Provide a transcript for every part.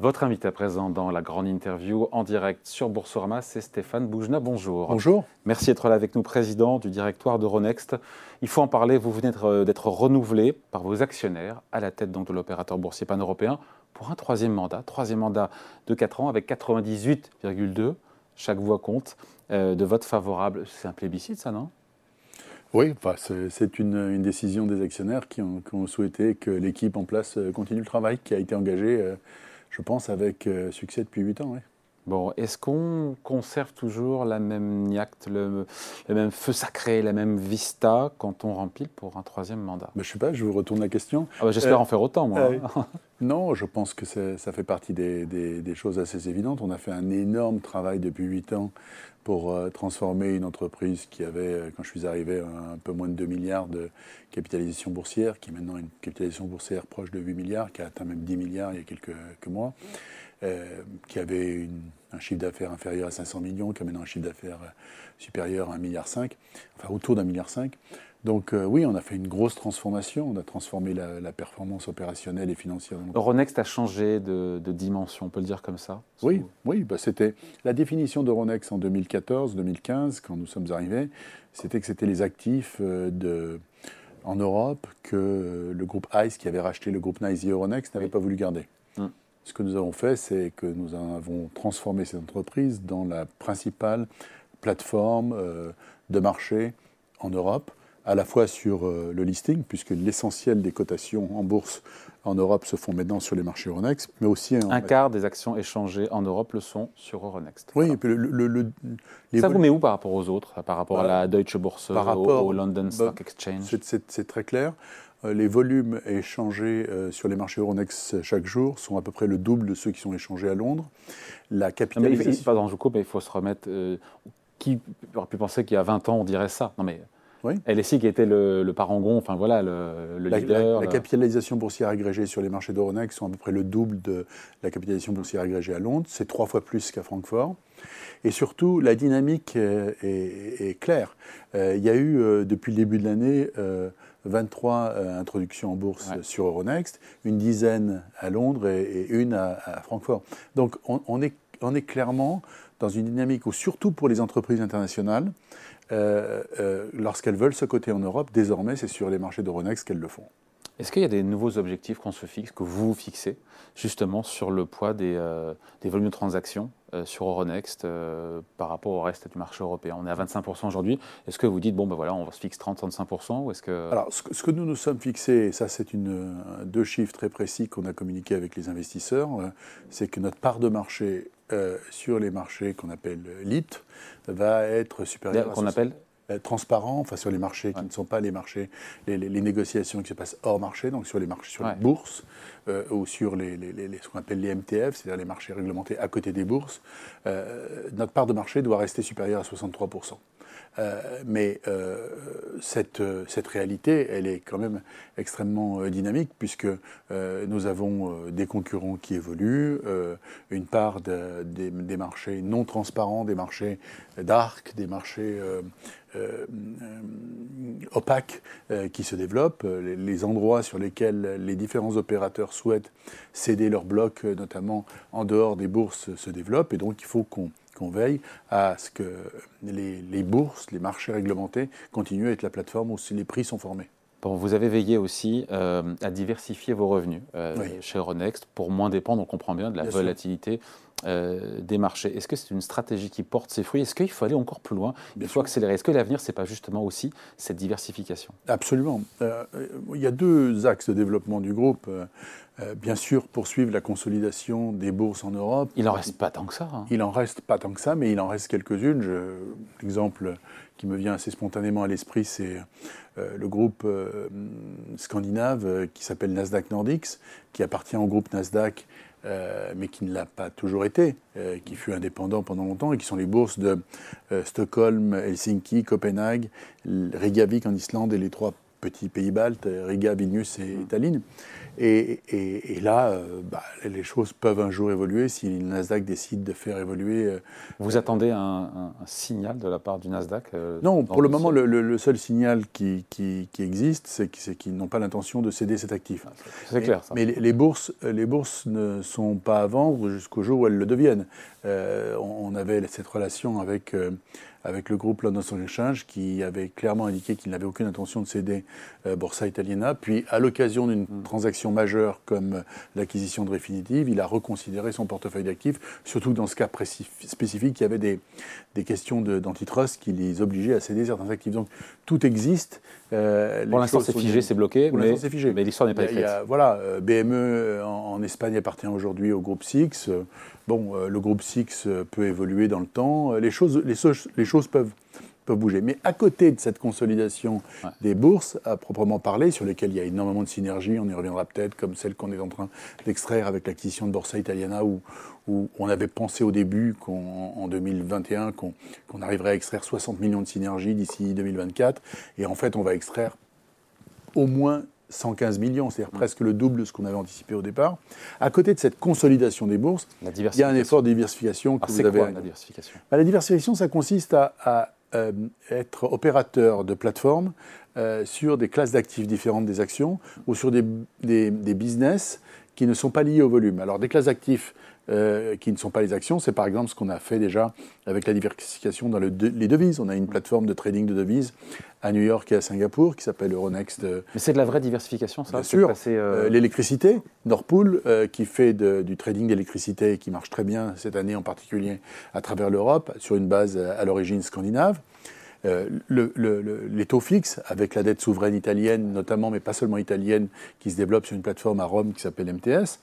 Votre invité à présent dans la grande interview en direct sur Boursorama, c'est Stéphane Boujna. Bonjour. Bonjour. Merci d'être là avec nous, président du directoire d'Euronext. Il faut en parler, vous venez d'être renouvelé par vos actionnaires à la tête donc, de l'opérateur boursier pan-européen pour un troisième mandat. Troisième mandat de 4 ans avec 98,2. Chaque voix compte. Euh, de vote favorable. C'est un plébiscite, ça, non? Oui, c'est une, décision des actionnaires qui ont, souhaité que l'équipe en place euh, continue le travail qui a été engagé, euh, je pense, avec succès depuis 8 ans. Bon, est-ce qu'on conserve toujours la même niacte, le, même feu sacré, la même vista quand on remplit pour un troisième mandat? Ben, Je ne sais pas, je vous retourne la question. Ah ben, j'espère en faire autant, moi. non, je pense que ça fait partie des, des, choses assez évidentes. On a fait un énorme travail depuis 8 ans pour euh, transformer une entreprise qui avait, euh, quand je suis arrivé, un, peu moins de 2 milliards de capitalisation boursière, qui est maintenant une capitalisation boursière proche de 8 milliards, qui a atteint même 10 milliards il y a quelques, mois, euh, qui avait un chiffre d'affaires inférieur à 500 millions, qui a maintenant un chiffre d'affaires supérieur à 1,5 milliard, enfin autour d'un milliard. Donc euh, oui, on a fait une grosse transformation, on a transformé la, performance opérationnelle et financière. Euronext a changé de, dimension, on peut le dire comme ça? Oui, oui bah c'était la définition d'Euronext en 2014-2015, quand nous sommes arrivés, c'était que c'était les actifs euh, de, en Europe que le groupe ICE, qui avait racheté le groupe NICE et Euronext, n'avait pas voulu garder. Hum. Ce que nous avons fait, c'est que nous avons transformé cette entreprise dans la principale plateforme euh, de marché en Europe à la fois sur euh, le listing, puisque l'essentiel des cotations en bourse en Europe se font maintenant sur les marchés Euronext, mais aussi... Un quart des actions échangées en Europe le sont sur Euronext. Oui, le, le, Ça vous met où par rapport aux autres Par rapport à la bah, Deutsche Börse, au, London bah, Stock Exchange? C'est très clair. Euh, les volumes échangés euh, sur les marchés Euronext chaque jour sont à peu près le double de ceux qui sont échangés à Londres. La capitalisation... pardon, je coupe, mais il faut se remettre... qui aurait pu penser qu'il y a 20 ans on dirait ça Non mais oui. LSI qui était le, parangon, enfin voilà, le, leader. La, capitalisation boursière agrégée sur les marchés d'Euronext sont à peu près le double de la capitalisation boursière agrégée à Londres. C'est trois fois plus qu'à Francfort. Et surtout, la dynamique est, claire. Euh, il y a eu, euh, depuis le début de l'année, 23 euh, introductions en bourse sur Euronext, une dizaine à Londres et, une à, Francfort. Donc on, est, on est clairement dans une dynamique où, surtout pour les entreprises internationales, euh, euh, lorsqu'elles veulent se coter en Europe, désormais, c'est sur les marchés d'Euronext qu'elles le font. Est-ce qu'il y a des nouveaux objectifs qu'on se fixe, que vous fixez, justement sur le poids des, euh, volumes de transactions sur Euronext par rapport au reste du marché européen? On est à 25% aujourd'hui. Est-ce que vous dites, bon, ben voilà, on se fixe 30-35% ou est-ce que... Alors, ce, que nous nous sommes fixés, et ça, c'est une, deux chiffres très précis qu'on a communiqués avec les investisseurs, c'est que notre part de marché euh, sur les marchés qu'on appelle LIT va être supérieur. Qu'on appelle euh, transparent, enfin sur les marchés qui ne sont pas les marchés, les, négociations qui se passent hors marché, donc sur les marchés, sur les bourses euh, ou sur les, ce qu'on appelle les MTF, c'est-à-dire les marchés réglementés à côté des bourses, notre part de marché doit rester supérieure à 63 euh, mais euh, cette, cette, réalité, elle est quand même extrêmement euh, dynamique puisque nous avons des concurrents qui évoluent, une part des, marchés non transparents, des marchés dark, des marchés opaques qui se développent, les, endroits sur lesquels les différents opérateurs souhaitent céder leurs blocs, notamment en dehors des bourses, se développent. Et donc il faut qu'on qu'on veille à ce que les, bourses, les marchés réglementés continuent à être la plateforme où les prix sont formés. Bon, vous avez veillé aussi euh, à diversifier vos revenus euh, chez Euronext pour moins dépendre, on comprend bien, de la volatilité euh, des marchés. Est-ce que c'est une stratégie qui porte ses fruits? Est-ce qu'il faut aller encore plus loin? Il faut accélérer. Est-ce que l'avenir, ce n'est pas justement aussi cette diversification? Absolument. il y a deux axes de développement du groupe. Euh, bien sûr, poursuivre la consolidation des bourses en Europe. Il n'en reste pas tant que ça. Hein. Il n'en reste pas tant que ça, mais il en reste quelques-unes. L'exemple qui me vient assez spontanément à l'esprit, c'est euh, le groupe euh, scandinave qui s'appelle Nasdaq Nordics, qui appartient au groupe Nasdaq, mais qui ne l'a pas toujours été, qui fut indépendant pendant longtemps, et qui sont les bourses de Stockholm, Helsinki, Copenhague, Reykjavik en Islande et les trois petits pays baltes, Riga, Vilnius et mmh. Tallinn. Et, là, euh, bah, les choses peuvent un jour évoluer si le Nasdaq décide de faire évoluer. Euh, Vous attendez un, signal de la part du Nasdaq euh, Non, pour le moment, le, seul signal qui, existe, c'est qu'ils n'ont pas l'intention de céder cet actif. Ah, c'est clair. Ça. Mais les, bourses, les bourses ne sont pas à vendre jusqu'au jour où elles le deviennent. on avait cette relation avec avec le groupe London Stock Exchange qui avait clairement indiqué qu'il n'avait aucune intention de céder euh, Borsa Italiana. Puis, à l'occasion d'une mm. transaction majeure comme euh, l'acquisition de Refinitiv, il a reconsidéré son portefeuille d'actifs, surtout dans ce cas spécifique, il y avait des, des questions d'antitrust qui les obligeaient à céder certains actifs. Donc, tout existe. Euh, pour l'instant, c'est figé, c'est bloqué, mais, mais l'histoire n'est pas écrite. Voilà, BME en, Espagne appartient aujourd'hui au groupe Six. Bon, le groupe Six peut évoluer dans le temps. Les choses, les, les choses peuvent, peuvent bouger. Mais à côté de cette consolidation des bourses, à proprement parler, sur lesquelles il y a énormément de synergies, on y reviendra peut-être, comme celle qu'on est en train d'extraire avec l'acquisition de Borsa Italiana, où, où on avait pensé au début qu'en 2021 qu'on arriverait à extraire 60 millions de synergies d'ici 2024. Et en fait, on va extraire au moins 115 millions, c'est-à-dire presque le double de ce qu'on avait anticipé au départ. À côté de cette consolidation des bourses, il y a un effort de diversification que vous avez. Quoi, la diversification? Bah, La diversification, ça consiste à, euh, être opérateur de plateforme euh, sur des classes d'actifs différentes des actions ou sur des, des, des, business qui ne sont pas liés au volume. Alors des classes d'actifs euh, qui ne sont pas les actions. C'est par exemple ce qu'on a fait déjà avec la diversification dans les devises. On a une plateforme de trading de devises à New York et à Singapour qui s'appelle Euronext. Mais c'est de la vraie diversification, ça Bien sûr. Euh, l'électricité, Nordpool, euh, qui fait du trading d'électricité et qui marche très bien cette année en particulier à travers l'Europe, sur une base à l'origine scandinave. les taux fixes avec la dette souveraine italienne notamment, mais pas seulement italienne, qui se développe sur une plateforme à Rome qui s'appelle MTS.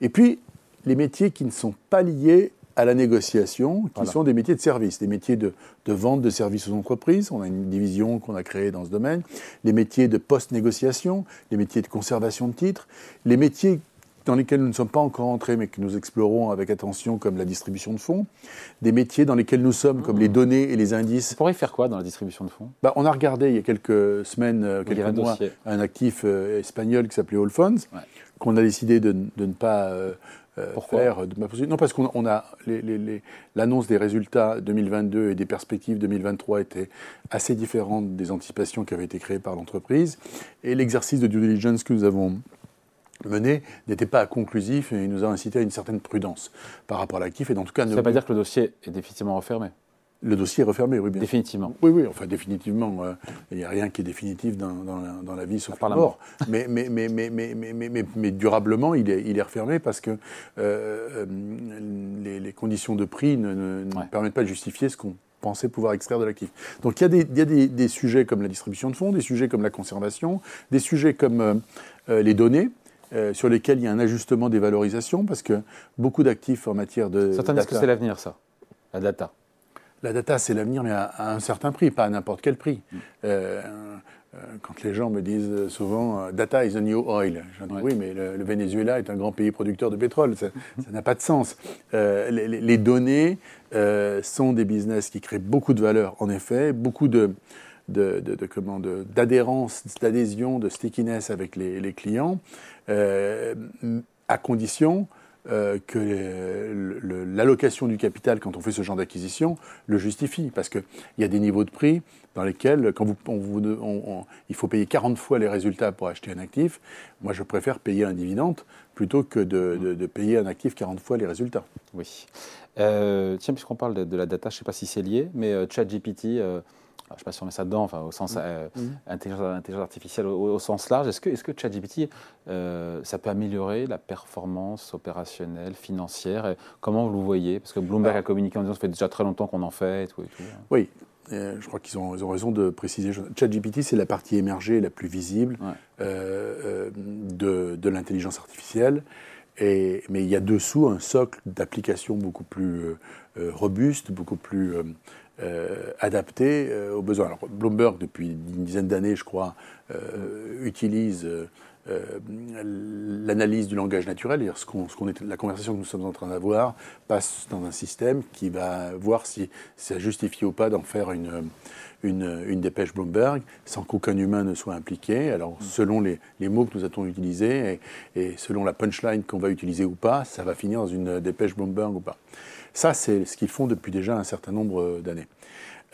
Et puis les métiers qui ne sont pas liés à la négociation, qui sont des métiers de service, des métiers de, vente de services aux entreprises. On a une division qu'on a créée dans ce domaine. Les métiers de post-négociation, les métiers de conservation de titres, les métiers dans lesquels nous ne sommes pas encore entrés, mais que nous explorons avec attention, comme la distribution de fonds, des métiers dans lesquels nous sommes, comme les mmh. données et les indices. Vous pourriez faire quoi dans la distribution de fonds? Bah, On a regardé il y a quelques semaines, euh, quelques mois, un actif euh, espagnol qui s'appelait All Funds, qu'on a décidé de, ne pas euh, Pourquoi faire Non, parce qu'on a l'annonce des résultats 2022 et des perspectives 2023 étaient assez différentes des anticipations qui avaient été créées par l'entreprise. Et l'exercice de due diligence que nous avons mené n'était pas conclusif et nous a incité à une certaine prudence par rapport à l'actif. Et dans tout cas, ça ne veut pas dire que le dossier est définitivement refermé le dossier est refermé, oui, bien Définitivement. Oui, oui, enfin, définitivement. Euh, il n'y a rien qui est définitif dans, dans, la, vie, sauf la mort. Mais, mais, mais, mais, mais, mais, mais, durablement, il est, il est refermé parce que euh, les, les, conditions de prix ne, permettent pas de justifier ce qu'on pensait pouvoir extraire de l'actif. Donc il y a, des, y a des, des, sujets comme la distribution de fonds, des sujets comme la conservation, des sujets comme euh, les données. sur lesquels il y a un ajustement des valorisations, parce que beaucoup d'actifs en matière de. Certains disent que c'est l'avenir, ça, la data. La data, c'est l'avenir, mais à, un certain prix, pas à n'importe quel prix. Mm. Euh, euh, quand les gens me disent souvent euh, data is a new oil, je dis oui, mais le, Venezuela est un grand pays producteur de pétrole, ça n'a pas de sens. les, données sont des business qui créent beaucoup de valeur, en effet, beaucoup de, d'adhérence, d'adhésion, de stickiness avec les, les clients, à condition euh, que l'allocation du capital, quand on fait ce genre d'acquisition, le justifie. Parce qu'il y a des niveaux de prix dans lesquels, quand vous, on, il faut payer 40 fois les résultats pour acheter un actif, moi je préfère payer un dividende plutôt que de, payer un actif 40 fois les résultats. Oui. Euh, tiens, puisqu'on parle de, la data, je ne sais pas si c'est lié, mais euh, ChatGPT je ne sais pas si on met ça dedans, enfin, au sens mmh. euh, mmh. intelligence, artificielle au, sens large, est-ce que, est que ChatGPT, euh, ça peut améliorer la performance opérationnelle, financière Comment vous le voyez? Parce que Bloomberg a communiqué en disant que ça fait déjà très longtemps qu'on en fait et tout. Et tout. Oui, je crois qu'ils ont, ont, raison de préciser. ChatGPT, c'est la partie émergée la plus visible euh, de, de l'intelligence artificielle. Et, mais il y a dessous un socle d'applications beaucoup plus robuste, beaucoup plus euh, adapté euh, aux besoins. Alors, Bloomberg, depuis une dizaine d'années, je crois, euh, utilise l'analyse du langage naturel, ce qu'on, est, la conversation que nous sommes en train d'avoir passe dans un système qui va voir si ça justifie ou pas d'en faire une, une, dépêche Bloomberg sans qu'aucun humain ne soit impliqué. Alors, mm. selon les, mots que nous avons utilisés et, selon la punchline qu'on va utiliser ou pas, ça va finir dans une dépêche Bloomberg ou pas. Ça, c'est ce qu'ils font depuis déjà un certain nombre d'années.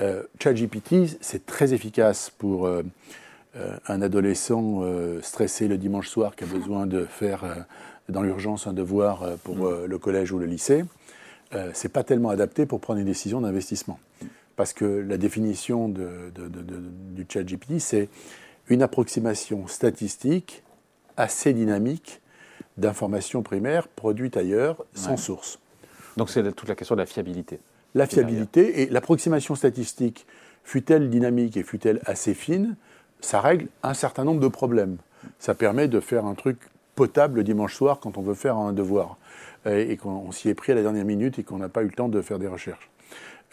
Euh, ChatGPT, c'est très efficace pour euh, euh, un adolescent stressé le dimanche soir qui a besoin de faire dans l'urgence un devoir pour mm. le collège ou le lycée. c'est pas tellement adapté pour prendre une décision d'investissement parce que la définition de, du chat GPT, c'est une approximation statistique assez dynamique d'informations primaires produites ailleurs, sans source. Donc c'est toute la question de la fiabilité. La fiabilité et l'approximation statistique, fut-elle dynamique et fut-elle assez fine, ça règle un certain nombre de problèmes. Ça permet de faire un truc potable le dimanche soir quand on veut faire un devoir et qu'on s'y est pris à la dernière minute et qu'on n'a pas eu le temps de faire des recherches.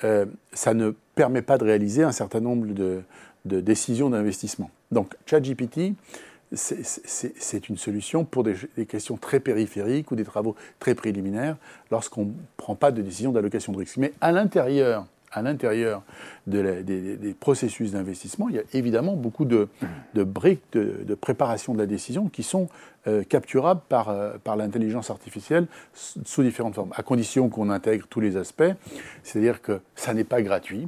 Euh, ça ne permet pas de réaliser un certain nombre de, décisions d'investissement. Donc ChatGPT, c'est une solution pour des, questions très périphériques ou des travaux très préliminaires lorsqu'on ne prend pas de décision d'allocation de risque. Mais à l'intérieur à l'intérieur des, processus d'investissement, il y a évidemment beaucoup de, briques de, préparation de la décision qui sont euh, capturables par, euh, par l'intelligence artificielle sous différentes formes, à condition qu'on intègre tous les aspects. C'est-à-dire que ça n'est pas gratuit,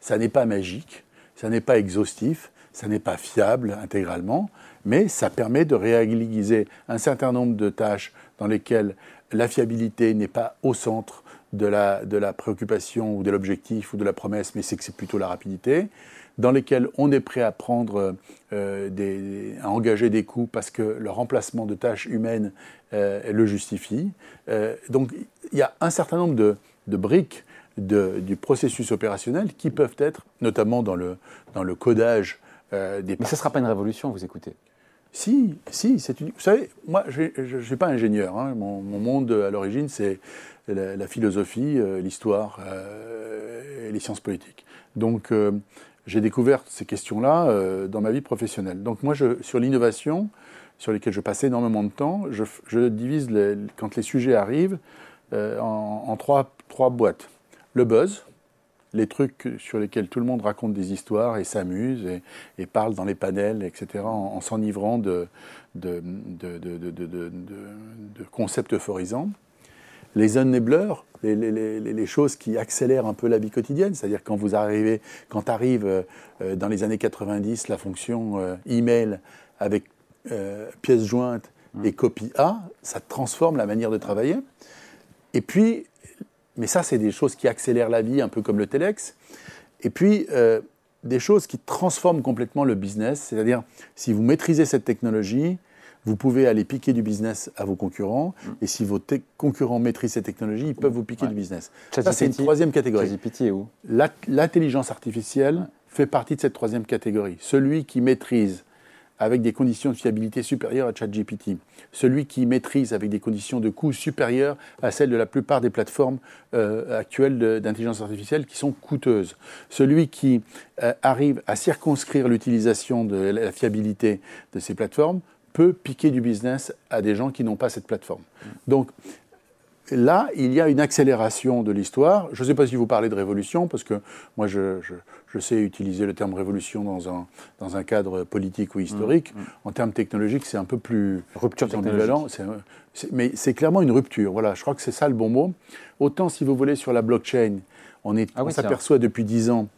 ça n'est pas magique, ça n'est pas exhaustif, ça n'est pas fiable intégralement, mais ça permet de réaliser un certain nombre de tâches dans lesquelles la fiabilité n'est pas au centre de la, de la préoccupation ou de l'objectif ou de la promesse, mais c'est que c'est plutôt la rapidité, dans lesquels on est prêt à prendre, euh, des, à engager des coûts parce que le remplacement de tâches humaines euh, le justifie. Euh, donc il y a un certain nombre de, de briques de, du processus opérationnel qui peuvent être, notamment dans le, dans le codage des... Mais ce ne sera pas une révolution, vous écoutez si, si, c'est une... Vous savez, moi, je ne suis pas ingénieur. Hein. Mon, mon, monde, à l'origine, c'est la, philosophie, euh, l'histoire euh, et les sciences politiques. Donc, euh, j'ai découvert ces questions-là dans ma vie professionnelle. Donc, moi, sur l'innovation, sur lesquelles je passe énormément de temps, je, divise, quand les sujets arrivent, en, trois boîtes. Le buzz, les trucs sur lesquels tout le monde raconte des histoires et s'amuse et, parle dans les panels, etc., en, s'enivrant de, de, concepts euphorisants. Les enablers, les, les, choses qui accélèrent un peu la vie quotidienne, c'est-à-dire quand vous arrivez, quand arrive euh, dans les années 90 la fonction euh, email avec euh, pièce jointe mmh. et copie A, ça transforme la manière de travailler. Et puis mais ça, c'est des choses qui accélèrent la vie, un peu comme le Telex. Et puis, euh, des choses qui transforment complètement le business. C'est-à-dire, si vous maîtrisez cette technologie, vous pouvez aller piquer du business à vos concurrents. Mm. Et si vos concurrents maîtrisent cette technologie, ils peuvent vous piquer du business. Ça, c'est une troisième catégorie. L'intelligence artificielle fait partie de cette troisième catégorie. Celui qui maîtrise avec des conditions de fiabilité supérieures à ChatGPT. Celui qui maîtrise avec des conditions de coût supérieures à celles de la plupart des plateformes euh, actuelles d'intelligence artificielle qui sont coûteuses. Celui qui euh, arrive à circonscrire l'utilisation de la fiabilité de ces plateformes peut piquer du business à des gens qui n'ont pas cette plateforme. Donc, là, il y a une accélération de l'histoire. Je ne sais pas si vous parlez de révolution, parce que moi, je, sais utiliser le terme révolution dans un, dans un cadre politique ou historique. Mmh, mmh. En termes technologiques, c'est un peu plus rupture mais c'est clairement une rupture. Voilà, je crois que c'est ça le bon mot. Autant, si vous voulez, sur la blockchain, on, ah s'aperçoit depuis dix ans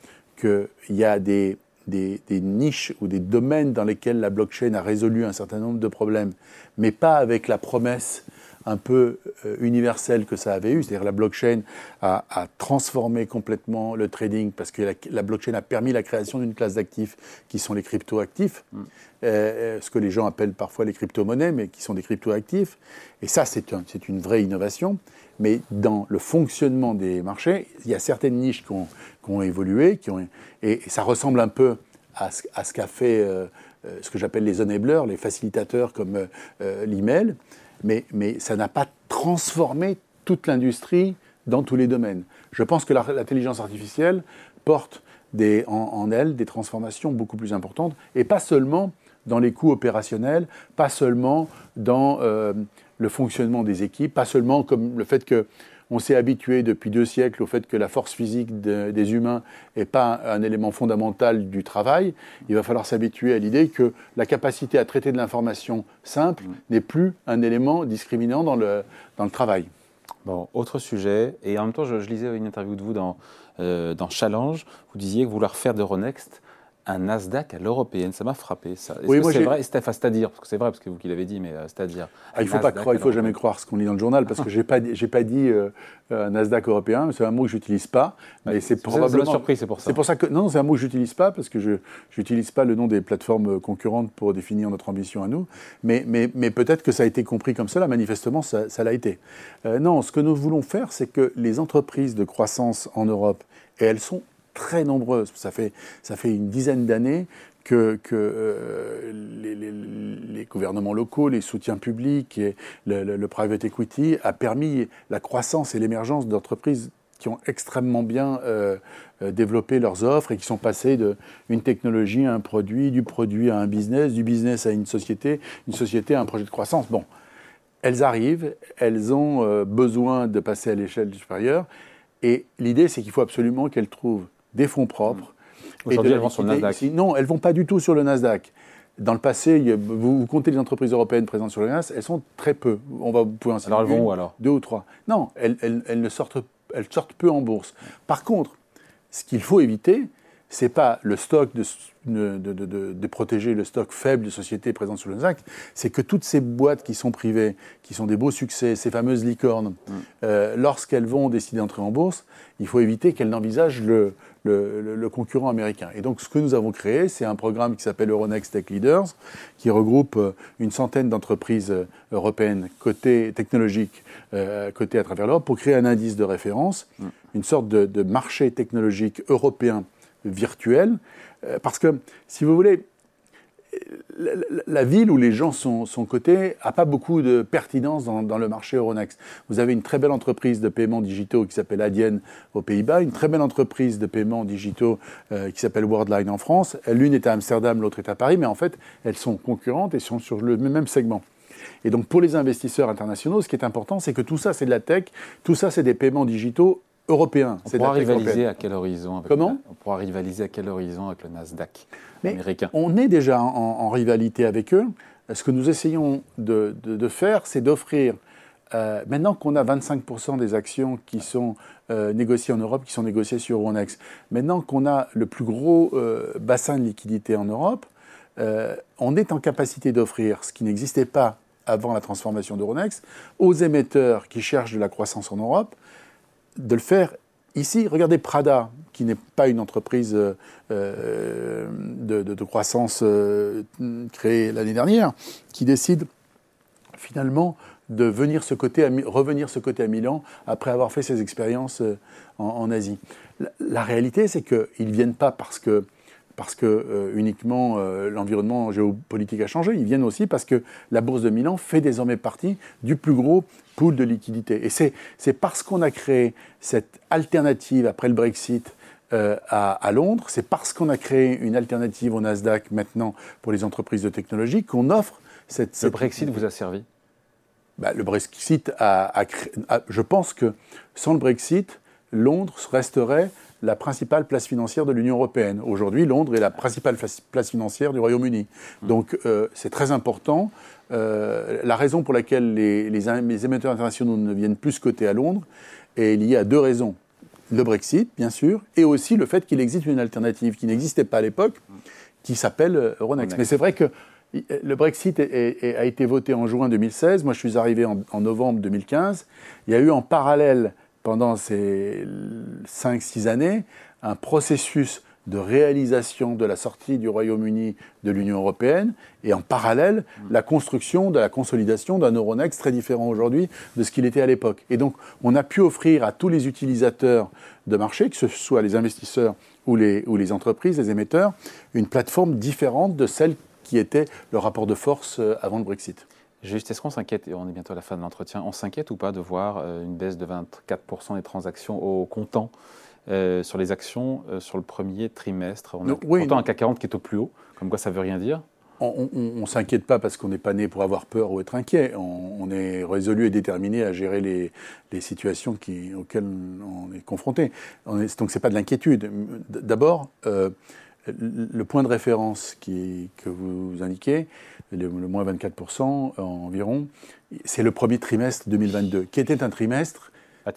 qu'il y a des, des, des, niches ou des domaines dans lesquels la blockchain a résolu un certain nombre de problèmes, mais pas avec la promesse un peu euh, universel que ça avait eu, c'est-à-dire la blockchain a, transformé complètement le trading parce que la, blockchain a permis la création d'une classe d'actifs qui sont les crypto-actifs, mm. euh, euh, ce que les gens appellent parfois les crypto-monnaies, mais qui sont des crypto-actifs. Et ça, c'est une vraie innovation. Mais dans le fonctionnement des marchés, il y a certaines niches qui ont, évolué, qui ont, et, ça ressemble un peu à ce, qu'a fait ce que j'appelle les enablers, les facilitateurs comme l'email mais, ça n'a pas transformé toute l'industrie dans tous les domaines. Je pense que l'intelligence artificielle porte en, elle des transformations beaucoup plus importantes, et pas seulement dans les coûts opérationnels, pas seulement dans euh, le fonctionnement des équipes, pas seulement comme le fait que on s'est habitué depuis deux siècles au fait que la force physique des humains n'est pas un, élément fondamental du travail. Il va falloir s'habituer à l'idée que la capacité à traiter de l'information simple mm. n'est plus un élément discriminant dans le, dans le travail. Bon, autre sujet, et en même temps, je, lisais une interview de vous dans, euh, dans Challenge, vous disiez que vouloir faire de Ronext un Nasdaq à l'européenne. Ça m'a frappé. Ça. Est-ce oui, que c'est vrai C'est-à-dire, parce que c'est vrai, parce que vous qui l'avez dit, mais euh, c'est-à-dire. Ah, il faut pas croire, il faut jamais croire ce qu'on lit dans le journal, parce que j'ai pas, j'ai pas dit euh, un Nasdaq européen. C'est un mot que j'utilise pas, mais c'est probablement. surpris, c'est pour ça. C'est pour ça que non, c'est un mot que j'utilise pas parce que je n'utilise pas le nom des plateformes concurrentes pour définir notre ambition à nous. Mais, mais, mais peut-être que ça a été compris comme cela. Manifestement, ça, ça l'a été. Euh, non, ce que nous voulons faire, c'est que les entreprises de croissance en Europe, et elles sont très nombreuses. Ça fait, ça fait une dizaine d'années que, que euh, les, gouvernements locaux, les soutiens publics et le, private equity a permis la croissance et l'émergence d'entreprises qui ont extrêmement bien euh, euh, développé leurs offres et qui sont passées d'une technologie à un produit, du produit à un business, du business à une société, une société à un projet de croissance. Bon, elles arrivent, elles ont besoin de passer à l'échelle supérieure et l'idée c'est qu'il faut absolument qu'elles trouvent des fonds propres. Aujourd'hui, elles vont sur le Nasdaq. Non, elles ne vont pas du tout sur le Nasdaq. Dans le passé, vous, comptez les entreprises européennes présentes sur le Nasdaq, elles sont très peu. On va pouvoir en Alors elles vont où alors? Deux ou trois. Non, elles, elles, ne sortent, elles sortent peu en bourse. Par contre, ce qu'il faut éviter, c'est pas le stock de, de, de, de, protéger le stock faible de sociétés présentes sur le Nasdaq, c'est que toutes ces boîtes qui sont privées, qui sont des beaux succès, ces fameuses licornes, mm. euh, lorsqu'elles vont décider d'entrer en bourse, il faut éviter qu'elles n'envisagent le, le, le, concurrent américain. Et donc ce que nous avons créé, c'est un programme qui s'appelle Euronext Tech Leaders, qui regroupe euh, une centaine d'entreprises euh, européennes côté technologique, euh, côté à travers l'Europe, pour créer un indice de référence, mm. une sorte de marché technologique européen virtuel. Euh, parce que, si vous voulez, la, ville où les gens sont, sont cotés n'a pas beaucoup de pertinence dans, le marché Euronext. Vous avez une très belle entreprise de paiements digitaux qui s'appelle Adyen aux Pays-Bas, une très belle entreprise de paiements digitaux euh, qui s'appelle Worldline en France. L'une est à Amsterdam, l'autre est à Paris, mais en fait, elles sont concurrentes et sont sur le même segment. Et donc, pour les investisseurs internationaux, ce qui est important, c'est que tout ça, c'est de la tech, tout ça, c'est des paiements digitaux européen. On pourra rivaliser à quel horizon avec Comment On pourra rivaliser à quel horizon avec le Nasdaq américain? On est déjà en, rivalité avec eux. Ce que nous essayons de, faire, c'est d'offrir, euh, maintenant qu'on a 25% des actions qui sont euh, négociées en Europe, qui sont négociées sur Euronext, maintenant qu'on a le plus gros euh, bassin de liquidité en Europe, on est en capacité d'offrir ce qui n'existait pas avant la transformation d'Euronext aux émetteurs qui cherchent de la croissance en Europe, de le faire ici. Regardez Prada, qui n'est pas une entreprise euh, euh, de, croissance euh, créée l'année dernière, qui décide finalement de venir ce côté revenir ce côté à Milan après avoir fait ses expériences en, Asie. La, la réalité, c'est qu'ils ne viennent pas parce que parce que euh, uniquement euh, l'environnement géopolitique a changé, ils viennent aussi parce que la bourse de Milan fait désormais partie du plus gros pool de liquidités. Et c'est parce qu'on a créé cette alternative après le Brexit euh, à, Londres, c'est parce qu'on a créé une alternative au Nasdaq maintenant pour les entreprises de technologie qu'on offre cette, Le Brexit vous a servi? Bah, Le Brexit a, a, Je pense que sans le Brexit, Londres resterait la principale place financière de l'Union européenne. Aujourd'hui, Londres est la principale place financière du Royaume-Uni. Mmh. Donc euh, c'est très important. Euh, la raison pour laquelle les, les, émetteurs internationaux ne viennent plus coter à Londres est liée à deux raisons. Le Brexit, bien sûr, et aussi le fait qu'il existe une alternative qui n'existait pas à l'époque, qui s'appelle euh, Euronext. Mais c'est vrai que le Brexit a été voté en juin 2016. Moi, je suis arrivé en, en novembre 2015. Il y a eu en parallèle pendant ces 5-6 années un processus de réalisation de la sortie du Royaume-Uni de l'Union européenne et en parallèle la construction de la consolidation d'un Euronext très différent aujourd'hui de ce qu'il était à l'époque. Et donc on a pu offrir à tous les utilisateurs de marché, que ce soit les investisseurs ou les, ou les entreprises, les émetteurs, une plateforme différente de celle qui était le rapport de force euh, avant le Brexit. Juste, est-ce qu'on s'inquiète, et on est bientôt à la fin de l'entretien, on s'inquiète ou pas de voir euh, une baisse de 24% des transactions au comptant euh, sur les actions euh, sur le premier trimestre? On a oui, comptant un CAC 40 qui est au plus haut, comme quoi ça ne veut rien dire on ne s'inquiète pas parce qu'on n'est pas né pour avoir peur ou être inquiet. On, est résolu et déterminé à gérer les, situations qui, auxquelles on est confronté. donc ce n'est pas de l'inquiétude. D'abord, euh, le point de référence qui, que vous indiquez, le, moins 24% environ, c'est le premier trimestre 2022, qui était un trimestre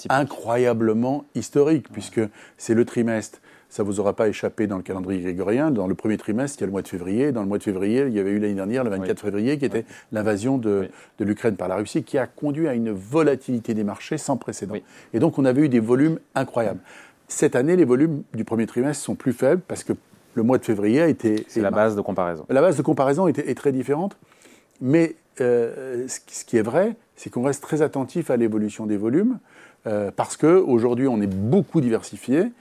incroyablement historique, puisque c'est le trimestre ça ne vous aura pas échappé dans le calendrier grégorien. Dans le premier trimestre, il y a le mois de février. Dans le mois de février, il y avait eu l'année dernière, le 24 février, qui était l'invasion de, l'Ukraine par la Russie, qui a conduit à une volatilité des marchés sans précédent. Et donc, on avait eu des volumes incroyables. Cette année, les volumes du premier trimestre sont plus faibles parce que le mois de février a été. C'est la base de comparaison. La base de comparaison est, est très différente. Mais euh, ce qui est vrai, c'est qu'on reste très attentif à l'évolution des volumes euh, parce qu'aujourd'hui, on est beaucoup diversifié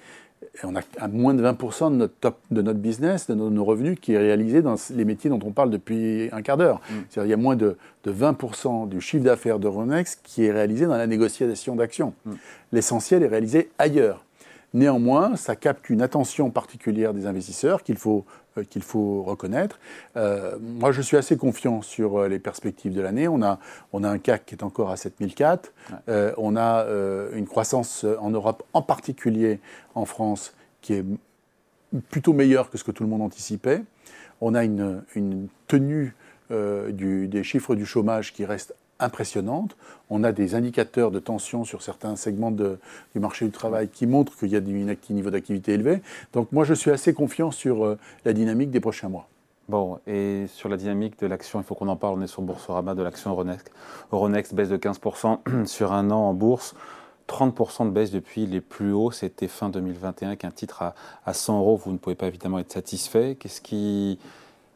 on a à moins de 20% de notre, top, de notre business, de nos, revenus, qui est réalisé dans les métiers dont on parle depuis un quart d'heure. Mm. C'est-à-dire il y a moins de, 20% du chiffre d'affaires de Ronex qui est réalisé dans la négociation d'actions. Mm. L'essentiel est réalisé ailleurs. Néanmoins, ça capte une attention particulière des investisseurs qu'il faut, euh, qu'il faut reconnaître. Euh, moi, je suis assez confiant sur euh, les perspectives de l'année. On a, on a un CAC qui est encore à 7004. on a une croissance en Europe, en particulier en France, qui est plutôt meilleure que ce que tout le monde anticipait. On a une, une tenue du, des chiffres du chômage qui reste impressionnante. On a des indicateurs de tension sur certains segments du marché du travail qui montrent qu'il y a un niveau d'activité élevé. Donc moi, je suis assez confiant sur euh, la dynamique des prochains mois. Bon, et sur la dynamique de l'action, il faut qu'on en parle. On est sur Boursorama de l'action Euronext. Euronext baisse de 15% sur un an en bourse. 30% de baisse depuis les plus hauts, c'était fin 2021, qu'un titre à, à 100 euros, vous ne pouvez pas évidemment être satisfait. Qu'est-ce qui,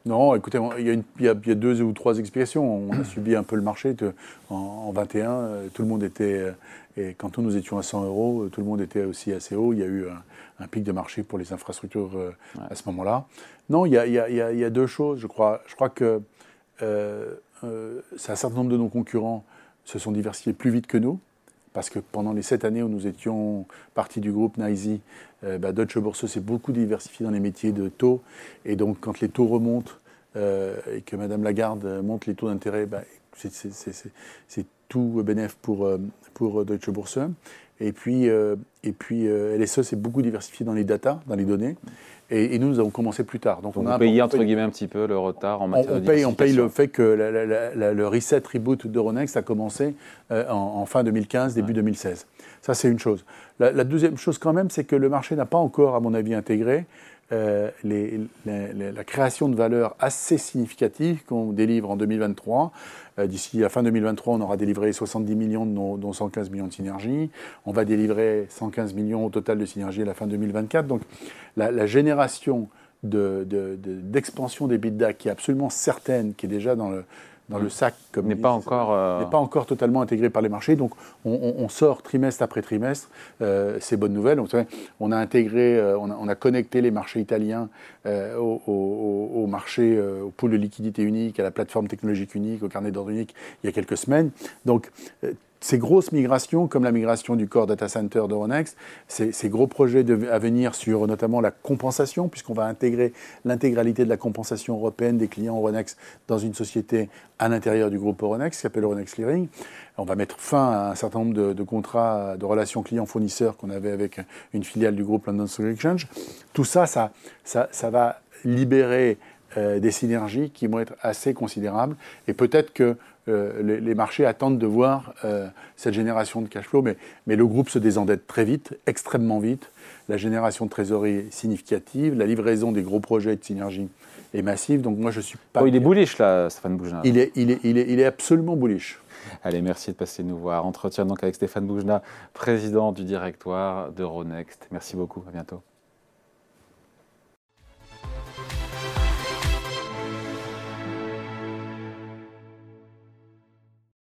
non, écoutez, il y, a deux ou trois explications. On a subi un peu le marché en, en, 21. Euh, tout le monde était, euh, et quand nous étions à 100 euros, euh, tout le monde était aussi assez haut. Il y a eu un, pic de marché pour les infrastructures à ce moment-là. Non, il y, a, deux choses, je crois. Je crois que c'est un certain nombre de nos concurrents se sont diversifiés plus vite que nous parce que pendant les sept années où nous étions partie du groupe NYSE, euh, bah, Deutsche Börse s'est beaucoup diversifié dans les métiers de taux. Et donc, quand les taux remontent euh, et que Mme Lagarde monte les taux d'intérêt, bah, c'est tout bénéf pour, euh, pour Deutsche Börse. Et puis, et puis LSE s'est beaucoup diversifié dans les data, dans les données. Et, nous, nous avons commencé plus tard. Donc, on a payé entre guillemets un petit peu le retard en matière on, de paye, on paye le fait que le reset reboot d'Euronext a commencé euh, en, fin 2015, début 2016. Ça, c'est une chose. La, deuxième chose, quand même, c'est que le marché n'a pas encore, à mon avis, intégré euh, la création de valeur assez significative qu'on délivre en 2023. Euh, d'ici la fin 2023, on aura délivré 70 millions, dont 115 millions de synergie. On va délivrer 115 millions au total de synergie à la fin 2024. Donc la, génération d'expansion de, des bidas qui est absolument certaine, qui est déjà dans le, dans le sac, comme n'est pas encore euh, n'est pas encore totalement intégré par les marchés. Donc, on, sort trimestre après trimestre euh, ces bonnes nouvelles. Donc, on a intégré, euh, on, a, connecté les marchés italiens au, au, marché, au pool de liquidité unique, à la plateforme technologique unique, au carnet d'ordre unique il y a quelques semaines. Donc, ces grosses migrations, comme la migration du core data center d'Euronext, ces, ces, gros projets à venir sur notamment la compensation, puisqu'on va intégrer l'intégralité de la compensation européenne des clients Euronext dans une société à l'intérieur du groupe Euronext, qui s'appelle Euronext Clearing. On va mettre fin à un certain nombre de, contrats de relations clients-fournisseurs qu'on avait avec une filiale du groupe London Stock Exchange. Tout ça, ça, ça, ça va libérer euh, des synergies qui vont être assez considérables. Et peut-être que euh, les, marchés attendent de voir euh, cette génération de cash flow, mais, mais, le groupe se désendette très vite, extrêmement vite. La génération de trésorerie est significative, la livraison des gros projets de synergie est massive. Donc moi, je suis pas. Oh, il est bullish là, Stéphane Boujna. Il est, il est, il est, il est absolument bullish. Allez, merci de passer nous voir. Entretien donc avec Stéphane Boujna, président du directoire d'Euronext. Merci beaucoup, à bientôt.